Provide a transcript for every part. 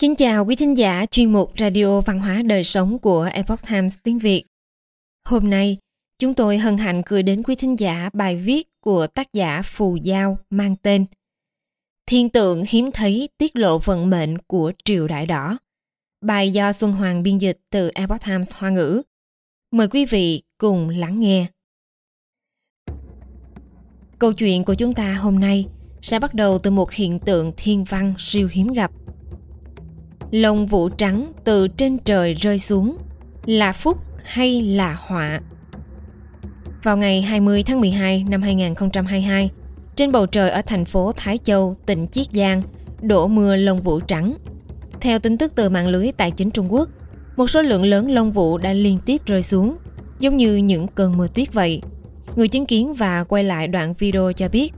Kính chào quý thính giả chuyên mục Radio Văn hóa Đời Sống của Epoch Times tiếng Việt. Hôm nay, chúng tôi hân hạnh gửi đến quý thính giả bài viết của tác giả Phù Giao mang tên Thiên tượng hiếm thấy tiết lộ vận mệnh của triều đại đỏ. Bài do Xuân Hoàng biên dịch từ Epoch Times Hoa ngữ. Mời quý vị cùng lắng nghe. Câu chuyện của chúng ta hôm nay sẽ bắt đầu từ một hiện tượng thiên văn siêu hiếm gặp – lông vũ trắng từ trên trời rơi xuống là phúc hay là họa? Vào ngày 20 tháng 12 năm 2022, trên bầu trời ở thành phố Thái Châu, tỉnh Chiết Giang, đổ mưa lông vũ trắng. Theo tin tức từ mạng lưới tài chính Trung Quốc, một số lượng lớn lông vũ đã liên tiếp rơi xuống, giống như những cơn mưa tuyết vậy. Người chứng kiến và quay lại đoạn video cho biết,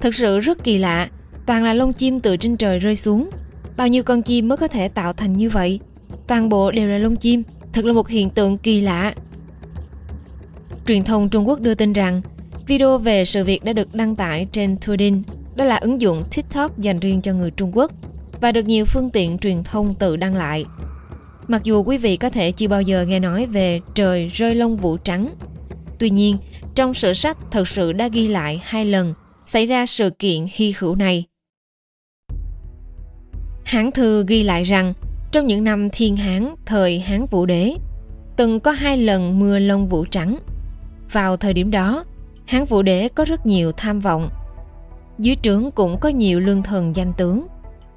thật sự rất kỳ lạ, toàn là lông chim từ trên trời rơi xuống, Bao nhiêu con chim mới có thể tạo thành như vậy? Toàn bộ đều là lông chim, thật là một hiện tượng kỳ lạ. Truyền thông Trung Quốc đưa tin rằng video về sự việc đã được đăng tải trên Tudin, đó là ứng dụng TikTok dành riêng cho người Trung Quốc và được nhiều phương tiện truyền thông tự đăng lại. Mặc dù quý vị có thể chưa bao giờ nghe nói về trời rơi lông vũ trắng, tuy nhiên trong sử sách thật sự đã ghi lại hai lần xảy ra sự kiện hy hữu này. Hán thư ghi lại rằng trong những năm thiên hán thời Hán Vũ Đế, từng có hai lần mưa lông vũ trắng. Vào thời điểm đó, Hán Vũ Đế có rất nhiều tham vọng. Dưới trướng cũng có nhiều lương thần danh tướng,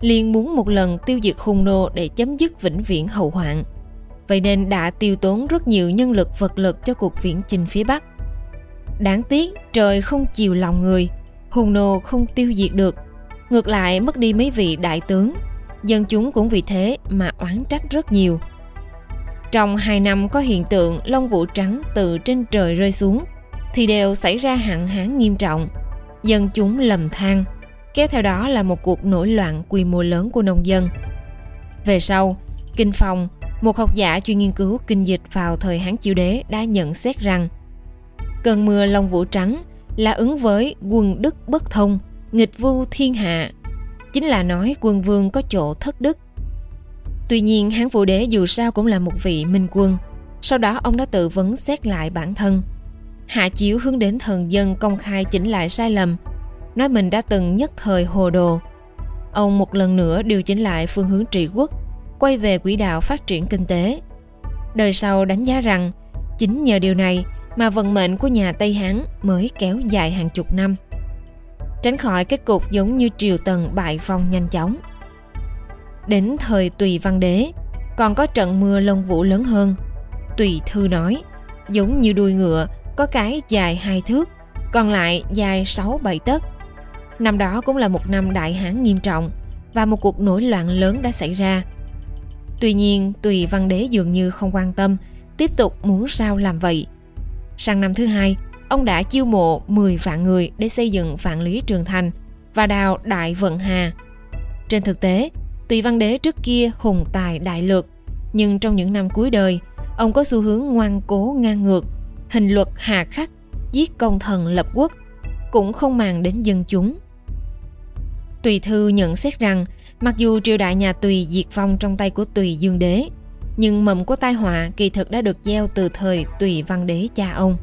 liền muốn một lần tiêu diệt hung nô để chấm dứt vĩnh viễn hậu hoạn. Vậy nên đã tiêu tốn rất nhiều nhân lực vật lực cho cuộc viễn chinh phía Bắc. Đáng tiếc trời không chiều lòng người, hung nô không tiêu diệt được. Ngược lại mất đi mấy vị đại tướng dân chúng cũng vì thế mà oán trách rất nhiều. Trong hai năm có hiện tượng lông vũ trắng từ trên trời rơi xuống, thì đều xảy ra hạn hán nghiêm trọng. Dân chúng lầm than, kéo theo đó là một cuộc nổi loạn quy mô lớn của nông dân. Về sau, Kinh Phong, một học giả chuyên nghiên cứu kinh dịch vào thời Hán Chiêu Đế đã nhận xét rằng cơn mưa lông vũ trắng là ứng với quân đức bất thông, nghịch vu thiên hạ chính là nói quân vương có chỗ thất đức. Tuy nhiên Hán Vũ Đế dù sao cũng là một vị minh quân. Sau đó ông đã tự vấn xét lại bản thân. Hạ chiếu hướng đến thần dân công khai chỉnh lại sai lầm, nói mình đã từng nhất thời hồ đồ. Ông một lần nữa điều chỉnh lại phương hướng trị quốc, quay về quỹ đạo phát triển kinh tế. Đời sau đánh giá rằng chính nhờ điều này mà vận mệnh của nhà Tây Hán mới kéo dài hàng chục năm tránh khỏi kết cục giống như triều tần bại phong nhanh chóng. Đến thời Tùy Văn Đế, còn có trận mưa lông vũ lớn hơn. Tùy Thư nói, giống như đuôi ngựa, có cái dài hai thước, còn lại dài sáu bảy tấc. Năm đó cũng là một năm đại hán nghiêm trọng và một cuộc nổi loạn lớn đã xảy ra. Tuy nhiên, Tùy Văn Đế dường như không quan tâm, tiếp tục muốn sao làm vậy. Sang năm thứ hai, ông đã chiêu mộ 10 vạn người để xây dựng vạn lý trường thành và đào đại vận hà. Trên thực tế, Tùy Văn Đế trước kia hùng tài đại lược, nhưng trong những năm cuối đời, ông có xu hướng ngoan cố ngang ngược, hình luật hà khắc, giết công thần lập quốc, cũng không màng đến dân chúng. Tùy Thư nhận xét rằng, mặc dù triều đại nhà Tùy diệt vong trong tay của Tùy Dương Đế, nhưng mầm của tai họa kỳ thực đã được gieo từ thời Tùy Văn Đế cha ông.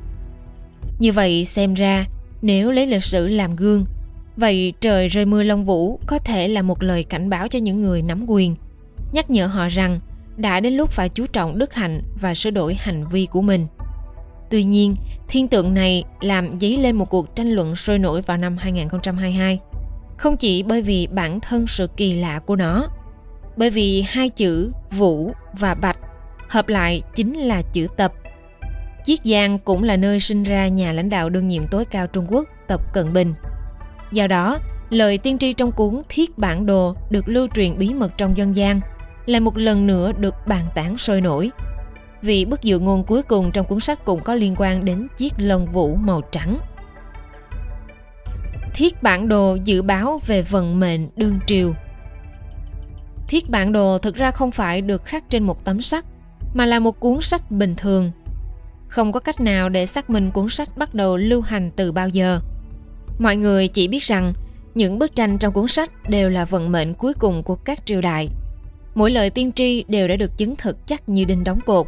Như vậy xem ra, nếu lấy lịch sử làm gương, vậy trời rơi mưa long vũ có thể là một lời cảnh báo cho những người nắm quyền, nhắc nhở họ rằng đã đến lúc phải chú trọng đức hạnh và sửa đổi hành vi của mình. Tuy nhiên, thiên tượng này làm dấy lên một cuộc tranh luận sôi nổi vào năm 2022. Không chỉ bởi vì bản thân sự kỳ lạ của nó, bởi vì hai chữ vũ và bạch hợp lại chính là chữ tập Chiết Giang cũng là nơi sinh ra nhà lãnh đạo đương nhiệm tối cao Trung Quốc Tập Cận Bình. Do đó, lời tiên tri trong cuốn Thiết Bản Đồ được lưu truyền bí mật trong dân gian lại một lần nữa được bàn tán sôi nổi. Vì bức dự ngôn cuối cùng trong cuốn sách cũng có liên quan đến chiếc lông vũ màu trắng. Thiết bản đồ dự báo về vận mệnh đương triều Thiết bản đồ thực ra không phải được khắc trên một tấm sắt, mà là một cuốn sách bình thường không có cách nào để xác minh cuốn sách bắt đầu lưu hành từ bao giờ. Mọi người chỉ biết rằng, những bức tranh trong cuốn sách đều là vận mệnh cuối cùng của các triều đại. Mỗi lời tiên tri đều đã được chứng thực chắc như đinh đóng cột.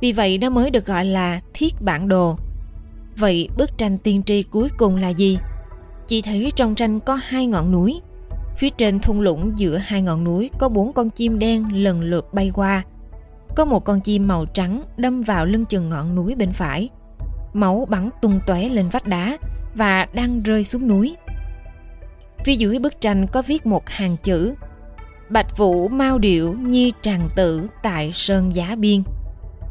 Vì vậy nó mới được gọi là thiết bản đồ. Vậy bức tranh tiên tri cuối cùng là gì? Chỉ thấy trong tranh có hai ngọn núi. Phía trên thung lũng giữa hai ngọn núi có bốn con chim đen lần lượt bay qua. Có một con chim màu trắng đâm vào lưng chừng ngọn núi bên phải. Máu bắn tung tóe lên vách đá và đang rơi xuống núi. Phía dưới bức tranh có viết một hàng chữ Bạch Vũ mau điệu nhi tràng tử tại Sơn Giá Biên.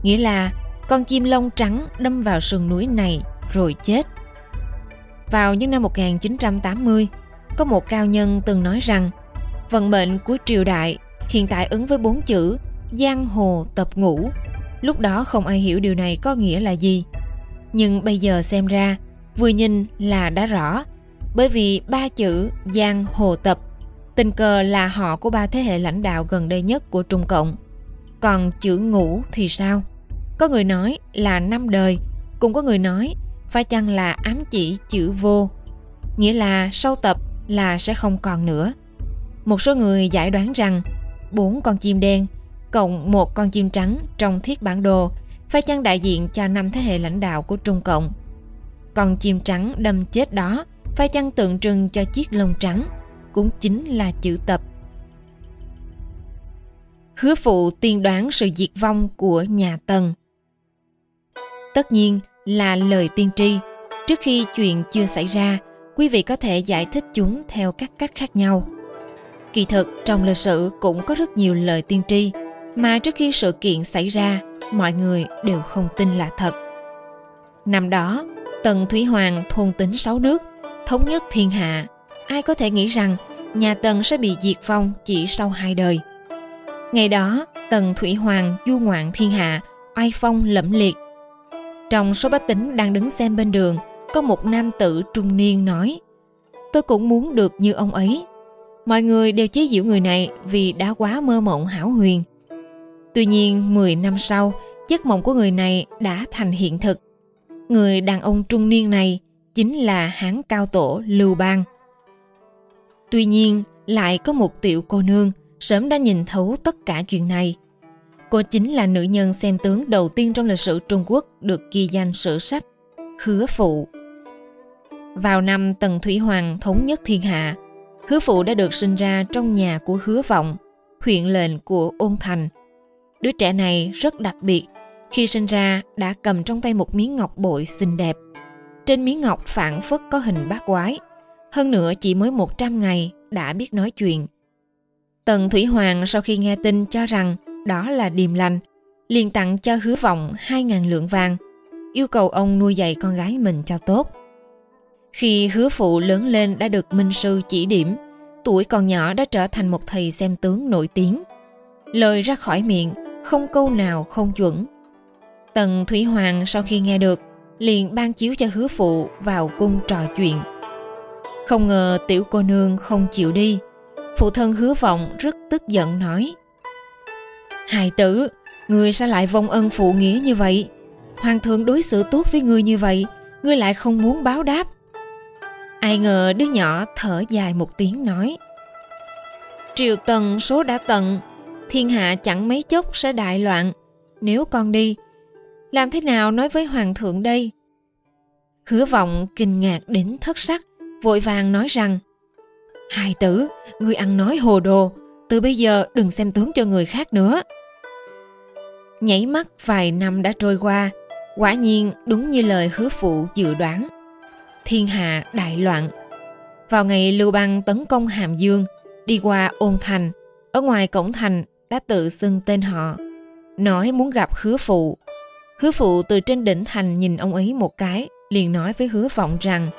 Nghĩa là con chim lông trắng đâm vào sườn núi này rồi chết. Vào những năm 1980, có một cao nhân từng nói rằng vận mệnh của triều đại hiện tại ứng với bốn chữ giang hồ tập Ngũ. Lúc đó không ai hiểu điều này có nghĩa là gì. Nhưng bây giờ xem ra, vừa nhìn là đã rõ. Bởi vì ba chữ giang hồ tập tình cờ là họ của ba thế hệ lãnh đạo gần đây nhất của Trung Cộng. Còn chữ Ngũ thì sao? Có người nói là năm đời, cũng có người nói phải chăng là ám chỉ chữ vô, nghĩa là sau tập là sẽ không còn nữa. Một số người giải đoán rằng bốn con chim đen cộng một con chim trắng trong thiết bản đồ phải chăng đại diện cho năm thế hệ lãnh đạo của Trung Cộng. Con chim trắng đâm chết đó phải chăng tượng trưng cho chiếc lông trắng cũng chính là chữ tập. Hứa phụ tiên đoán sự diệt vong của nhà Tần. Tất nhiên là lời tiên tri. Trước khi chuyện chưa xảy ra, quý vị có thể giải thích chúng theo các cách khác nhau. Kỳ thực, trong lịch sử cũng có rất nhiều lời tiên tri mà trước khi sự kiện xảy ra, mọi người đều không tin là thật. Năm đó, Tần Thủy Hoàng thôn tính sáu nước, thống nhất thiên hạ. Ai có thể nghĩ rằng nhà Tần sẽ bị diệt vong chỉ sau hai đời. Ngày đó, Tần Thủy Hoàng du ngoạn thiên hạ, oai phong lẫm liệt. Trong số bách tính đang đứng xem bên đường, có một nam tử trung niên nói Tôi cũng muốn được như ông ấy. Mọi người đều chế giễu người này vì đã quá mơ mộng hảo huyền. Tuy nhiên, 10 năm sau, giấc mộng của người này đã thành hiện thực. Người đàn ông trung niên này chính là hán cao tổ Lưu Bang. Tuy nhiên, lại có một tiểu cô nương sớm đã nhìn thấu tất cả chuyện này. Cô chính là nữ nhân xem tướng đầu tiên trong lịch sử Trung Quốc được ghi danh sử sách Hứa Phụ. Vào năm Tần Thủy Hoàng thống nhất thiên hạ, Hứa Phụ đã được sinh ra trong nhà của Hứa Vọng, huyện lệnh của Ôn Thành. Đứa trẻ này rất đặc biệt, khi sinh ra đã cầm trong tay một miếng ngọc bội xinh đẹp. Trên miếng ngọc phản phất có hình bát quái, hơn nữa chỉ mới 100 ngày đã biết nói chuyện. Tần Thủy Hoàng sau khi nghe tin cho rằng đó là điềm lành, liền tặng cho hứa vọng 2.000 lượng vàng, yêu cầu ông nuôi dạy con gái mình cho tốt. Khi hứa phụ lớn lên đã được minh sư chỉ điểm, tuổi còn nhỏ đã trở thành một thầy xem tướng nổi tiếng. Lời ra khỏi miệng, không câu nào không chuẩn. Tần Thủy Hoàng sau khi nghe được, liền ban chiếu cho hứa phụ vào cung trò chuyện. Không ngờ tiểu cô nương không chịu đi. Phụ thân hứa vọng rất tức giận nói. Hài tử, người sao lại vong ân phụ nghĩa như vậy? Hoàng thượng đối xử tốt với người như vậy, ngươi lại không muốn báo đáp. Ai ngờ đứa nhỏ thở dài một tiếng nói. Triều tần số đã tận, thiên hạ chẳng mấy chốc sẽ đại loạn. Nếu con đi, làm thế nào nói với hoàng thượng đây? Hứa vọng kinh ngạc đến thất sắc, vội vàng nói rằng Hài tử, ngươi ăn nói hồ đồ, từ bây giờ đừng xem tướng cho người khác nữa. Nhảy mắt vài năm đã trôi qua, quả nhiên đúng như lời hứa phụ dự đoán. Thiên hạ đại loạn. Vào ngày Lưu Bang tấn công Hàm Dương, đi qua Ôn Thành, ở ngoài cổng thành đã tự xưng tên họ, nói muốn gặp hứa phụ. Hứa phụ từ trên đỉnh thành nhìn ông ấy một cái, liền nói với hứa vọng rằng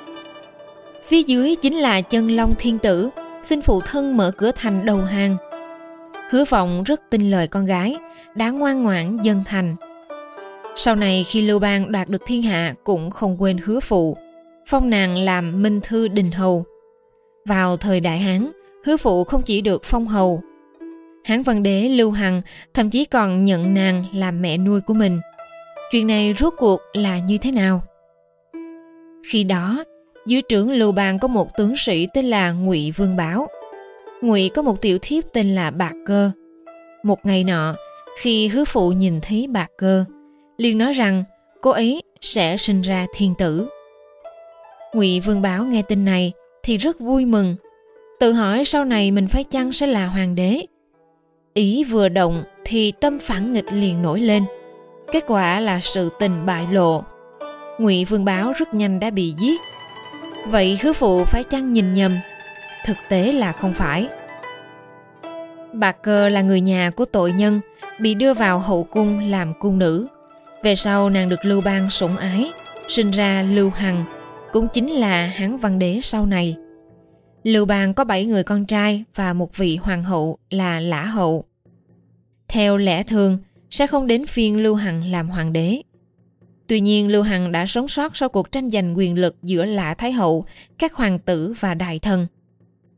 Phía dưới chính là chân long thiên tử, xin phụ thân mở cửa thành đầu hàng. Hứa vọng rất tin lời con gái, đã ngoan ngoãn dân thành. Sau này khi Lưu Bang đoạt được thiên hạ cũng không quên hứa phụ, phong nàng làm minh thư đình hầu. Vào thời đại Hán, hứa phụ không chỉ được phong hầu. Hán văn đế Lưu Hằng thậm chí còn nhận nàng làm mẹ nuôi của mình. Chuyện này rốt cuộc là như thế nào? Khi đó, dưới trưởng Lưu Bang có một tướng sĩ tên là Ngụy Vương Bảo. Ngụy có một tiểu thiếp tên là Bạc Cơ. Một ngày nọ, khi hứa phụ nhìn thấy bạc cơ, liền nói rằng cô ấy sẽ sinh ra thiên tử. Ngụy Vương Bảo nghe tin này thì rất vui mừng, tự hỏi sau này mình phải chăng sẽ là hoàng đế. Ý vừa động thì tâm phản nghịch liền nổi lên. Kết quả là sự tình bại lộ. Ngụy Vương Báo rất nhanh đã bị giết. Vậy hứa phụ phải chăng nhìn nhầm? Thực tế là không phải. Bà Cơ là người nhà của tội nhân, bị đưa vào hậu cung làm cung nữ. Về sau nàng được Lưu Bang sủng ái, sinh ra Lưu Hằng, cũng chính là Hán Văn Đế sau này. Lưu Bang có 7 người con trai và một vị hoàng hậu là Lã Hậu. Theo lẽ thường, sẽ không đến phiên Lưu Hằng làm hoàng đế. Tuy nhiên Lưu Hằng đã sống sót sau cuộc tranh giành quyền lực giữa Lã Thái Hậu, các hoàng tử và đại thần.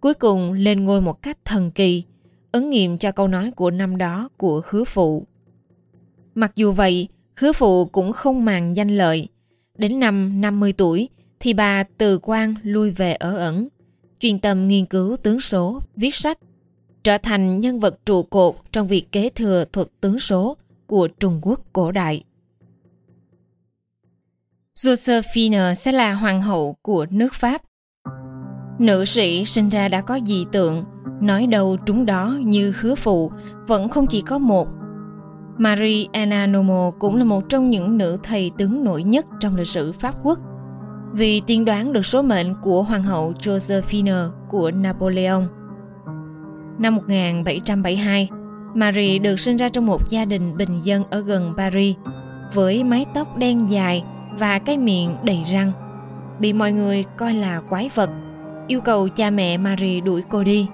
Cuối cùng lên ngôi một cách thần kỳ, ứng nghiệm cho câu nói của năm đó của hứa phụ. Mặc dù vậy, hứa phụ cũng không màng danh lợi. Đến năm 50 tuổi thì bà từ quan lui về ở ẩn, chuyên tâm nghiên cứu tướng số, viết sách, trở thành nhân vật trụ cột trong việc kế thừa thuật tướng số của Trung Quốc cổ đại. Josephine sẽ là hoàng hậu của nước Pháp. Nữ sĩ sinh ra đã có dị tượng, nói đâu trúng đó như hứa phụ, vẫn không chỉ có một. Marie Anna Nomo cũng là một trong những nữ thầy tướng nổi nhất trong lịch sử Pháp quốc. Vì tiên đoán được số mệnh của hoàng hậu Josephine của Napoleon. Năm 1772, Marie được sinh ra trong một gia đình bình dân ở gần Paris, với mái tóc đen dài và cái miệng đầy răng. Bị mọi người coi là quái vật, yêu cầu cha mẹ Marie đuổi cô đi.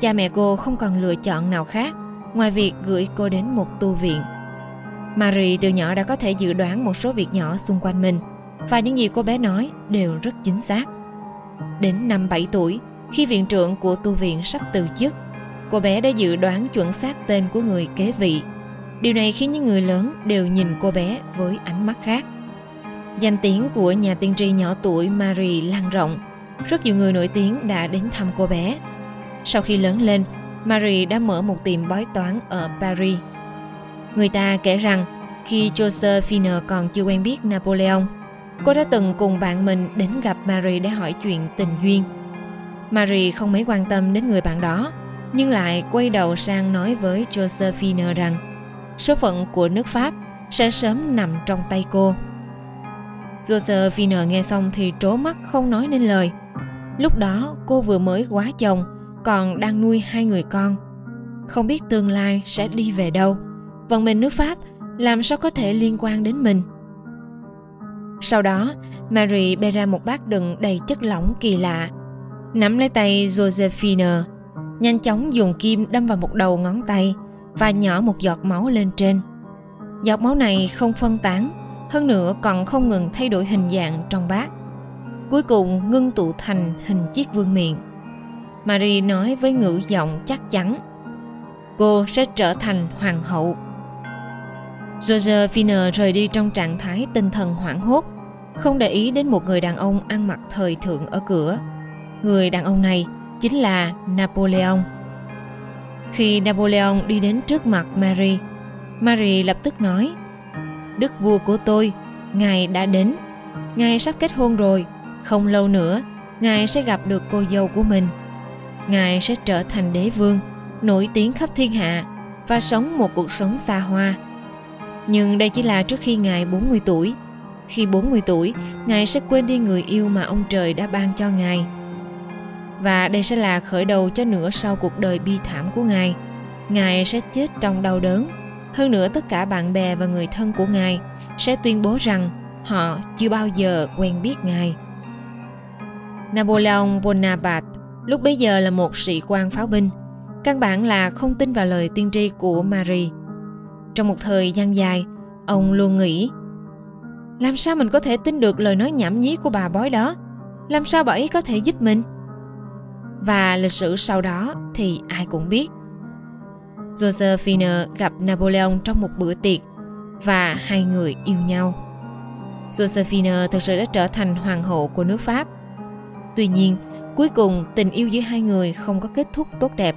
Cha mẹ cô không còn lựa chọn nào khác ngoài việc gửi cô đến một tu viện. Marie từ nhỏ đã có thể dự đoán một số việc nhỏ xung quanh mình và những gì cô bé nói đều rất chính xác. Đến năm 7 tuổi, khi viện trưởng của tu viện sắp từ chức, cô bé đã dự đoán chuẩn xác tên của người kế vị. Điều này khiến những người lớn đều nhìn cô bé với ánh mắt khác. Danh tiếng của nhà tiên tri nhỏ tuổi Marie lan rộng. Rất nhiều người nổi tiếng đã đến thăm cô bé. Sau khi lớn lên, Marie đã mở một tiệm bói toán ở Paris. Người ta kể rằng khi Josephine còn chưa quen biết Napoleon, cô đã từng cùng bạn mình đến gặp Marie để hỏi chuyện tình duyên. Marie không mấy quan tâm đến người bạn đó, nhưng lại quay đầu sang nói với Josephine rằng số phận của nước Pháp sẽ sớm nằm trong tay cô. Josephine nghe xong thì trố mắt không nói nên lời. Lúc đó cô vừa mới quá chồng, còn đang nuôi hai người con. Không biết tương lai sẽ đi về đâu. Vận mệnh nước Pháp làm sao có thể liên quan đến mình. Sau đó, Mary bê ra một bát đựng đầy chất lỏng kỳ lạ. Nắm lấy tay Josephine, nhanh chóng dùng kim đâm vào một đầu ngón tay và nhỏ một giọt máu lên trên. Giọt máu này không phân tán, hơn nữa còn không ngừng thay đổi hình dạng trong bát. Cuối cùng ngưng tụ thành hình chiếc vương miện. Marie nói với ngữ giọng chắc chắn Cô sẽ trở thành hoàng hậu. Josephine rời đi trong trạng thái tinh thần hoảng hốt, không để ý đến một người đàn ông ăn mặc thời thượng ở cửa. Người đàn ông này chính là Napoleon. Khi Napoleon đi đến trước mặt Marie, Marie lập tức nói Đức vua của tôi, ngài đã đến. Ngài sắp kết hôn rồi, không lâu nữa, ngài sẽ gặp được cô dâu của mình. Ngài sẽ trở thành đế vương, nổi tiếng khắp thiên hạ và sống một cuộc sống xa hoa. Nhưng đây chỉ là trước khi Ngài 40 tuổi. Khi 40 tuổi, Ngài sẽ quên đi người yêu mà ông trời đã ban cho Ngài. Và đây sẽ là khởi đầu cho nửa sau cuộc đời bi thảm của Ngài. Ngài sẽ chết trong đau đớn. Hơn nữa tất cả bạn bè và người thân của Ngài sẽ tuyên bố rằng họ chưa bao giờ quen biết Ngài. Napoleon Bonaparte lúc bấy giờ là một sĩ quan pháo binh, căn bản là không tin vào lời tiên tri của Marie. Trong một thời gian dài, ông luôn nghĩ làm sao mình có thể tin được lời nói nhảm nhí của bà bói đó? Làm sao bà ấy có thể giúp mình? Và lịch sử sau đó thì ai cũng biết. Josephine gặp Napoleon trong một bữa tiệc và hai người yêu nhau. Josephine thực sự đã trở thành hoàng hậu của nước Pháp. Tuy nhiên, cuối cùng tình yêu giữa hai người không có kết thúc tốt đẹp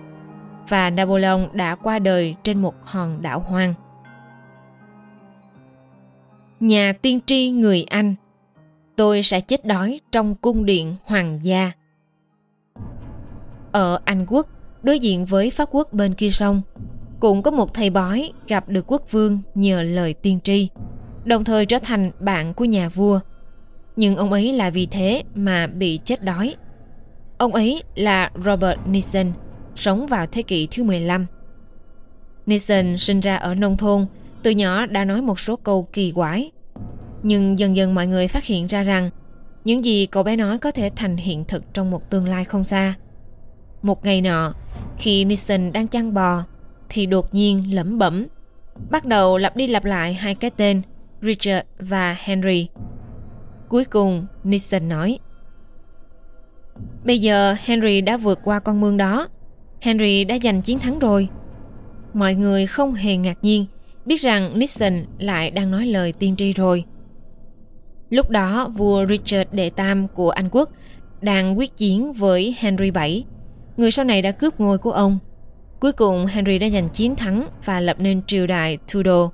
và Napoleon đã qua đời trên một hòn đảo hoang. Nhà tiên tri người Anh Tôi sẽ chết đói trong cung điện hoàng gia. Ở Anh quốc, đối diện với Pháp quốc bên kia sông, cũng có một thầy bói gặp được quốc vương nhờ lời tiên tri, đồng thời trở thành bạn của nhà vua. Nhưng ông ấy là vì thế mà bị chết đói. Ông ấy là Robert Nixon, sống vào thế kỷ thứ 15. Nixon sinh ra ở nông thôn, từ nhỏ đã nói một số câu kỳ quái. Nhưng dần dần mọi người phát hiện ra rằng những gì cậu bé nói có thể thành hiện thực trong một tương lai không xa. Một ngày nọ, khi Nixon đang chăn bò, thì đột nhiên lẩm bẩm, bắt đầu lặp đi lặp lại hai cái tên Richard và Henry. Cuối cùng, Nixon nói, Bây giờ Henry đã vượt qua con mương đó. Henry đã giành chiến thắng rồi. Mọi người không hề ngạc nhiên biết rằng Nixon lại đang nói lời tiên tri rồi. Lúc đó vua Richard đệ tam của Anh quốc đang quyết chiến với Henry VII, người sau này đã cướp ngôi của ông. Cuối cùng Henry đã giành chiến thắng và lập nên triều đại Tudor.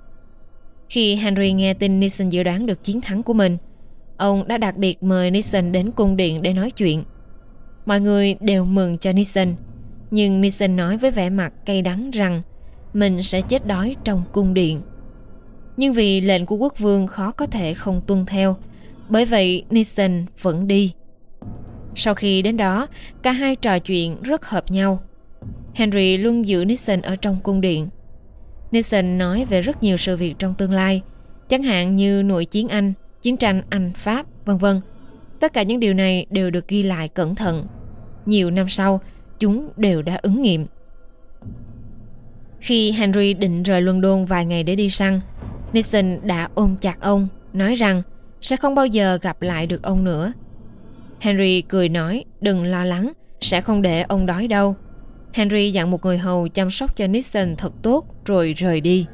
Khi Henry nghe tin Nixon dự đoán được chiến thắng của mình, ông đã đặc biệt mời Nixon đến cung điện để nói chuyện. Mọi người đều mừng cho Nixon, nhưng Nixon nói với vẻ mặt cay đắng rằng mình sẽ chết đói trong cung điện. Nhưng vì lệnh của quốc vương khó có thể không tuân theo, bởi vậy Nixon vẫn đi. Sau khi đến đó, cả hai trò chuyện rất hợp nhau. Henry luôn giữ Nixon ở trong cung điện. Nixon nói về rất nhiều sự việc trong tương lai, chẳng hạn như nội chiến Anh, chiến tranh Anh-Pháp, vân vân. Tất cả những điều này đều được ghi lại cẩn thận. Nhiều năm sau, chúng đều đã ứng nghiệm. Khi Henry định rời London vài ngày để đi săn, Nixon đã ôm chặt ông, nói rằng sẽ không bao giờ gặp lại được ông nữa. Henry cười nói đừng lo lắng, sẽ không để ông đói đâu. Henry dặn một người hầu chăm sóc cho Nixon thật tốt rồi rời đi.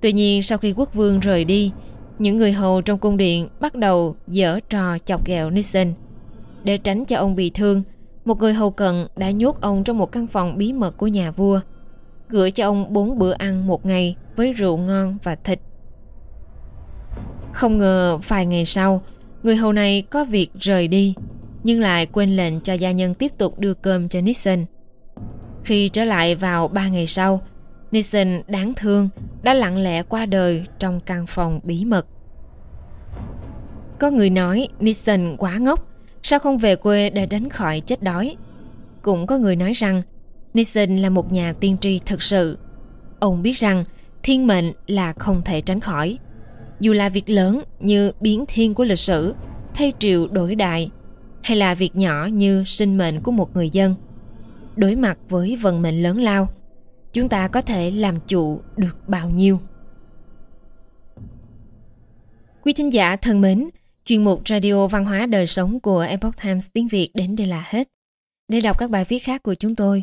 Tuy nhiên sau khi quốc vương rời đi, những người hầu trong cung điện bắt đầu dở trò chọc ghẹo Nixon. Để tránh cho ông bị thương, một người hầu cận đã nhốt ông trong một căn phòng bí mật của nhà vua, gửi cho ông bốn bữa ăn một ngày với rượu ngon và thịt. Không ngờ vài ngày sau, người hầu này có việc rời đi, nhưng lại quên lệnh cho gia nhân tiếp tục đưa cơm cho Nixon. Khi trở lại vào ba ngày sau, Nixon đáng thương đã lặng lẽ qua đời trong căn phòng bí mật. Có người nói Nixon quá ngốc, sao không về quê để tránh khỏi chết đói. Cũng có người nói rằng Nixon là một nhà tiên tri thực sự. Ông biết rằng thiên mệnh là không thể tránh khỏi. Dù là việc lớn như biến thiên của lịch sử, thay triều đổi đại, hay là việc nhỏ như sinh mệnh của một người dân. Đối mặt với vận mệnh lớn lao, chúng ta có thể làm chủ được bao nhiêu. Quý thính giả thân mến, chuyên mục Radio Văn hóa Đời Sống của Epoch Times tiếng Việt đến đây là hết. Để đọc các bài viết khác của chúng tôi,